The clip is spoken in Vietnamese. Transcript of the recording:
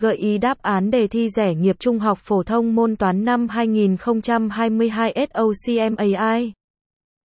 Gợi ý đáp án đề thi rẻ nghiệp trung học phổ thông môn toán năm 2022 SOCMAI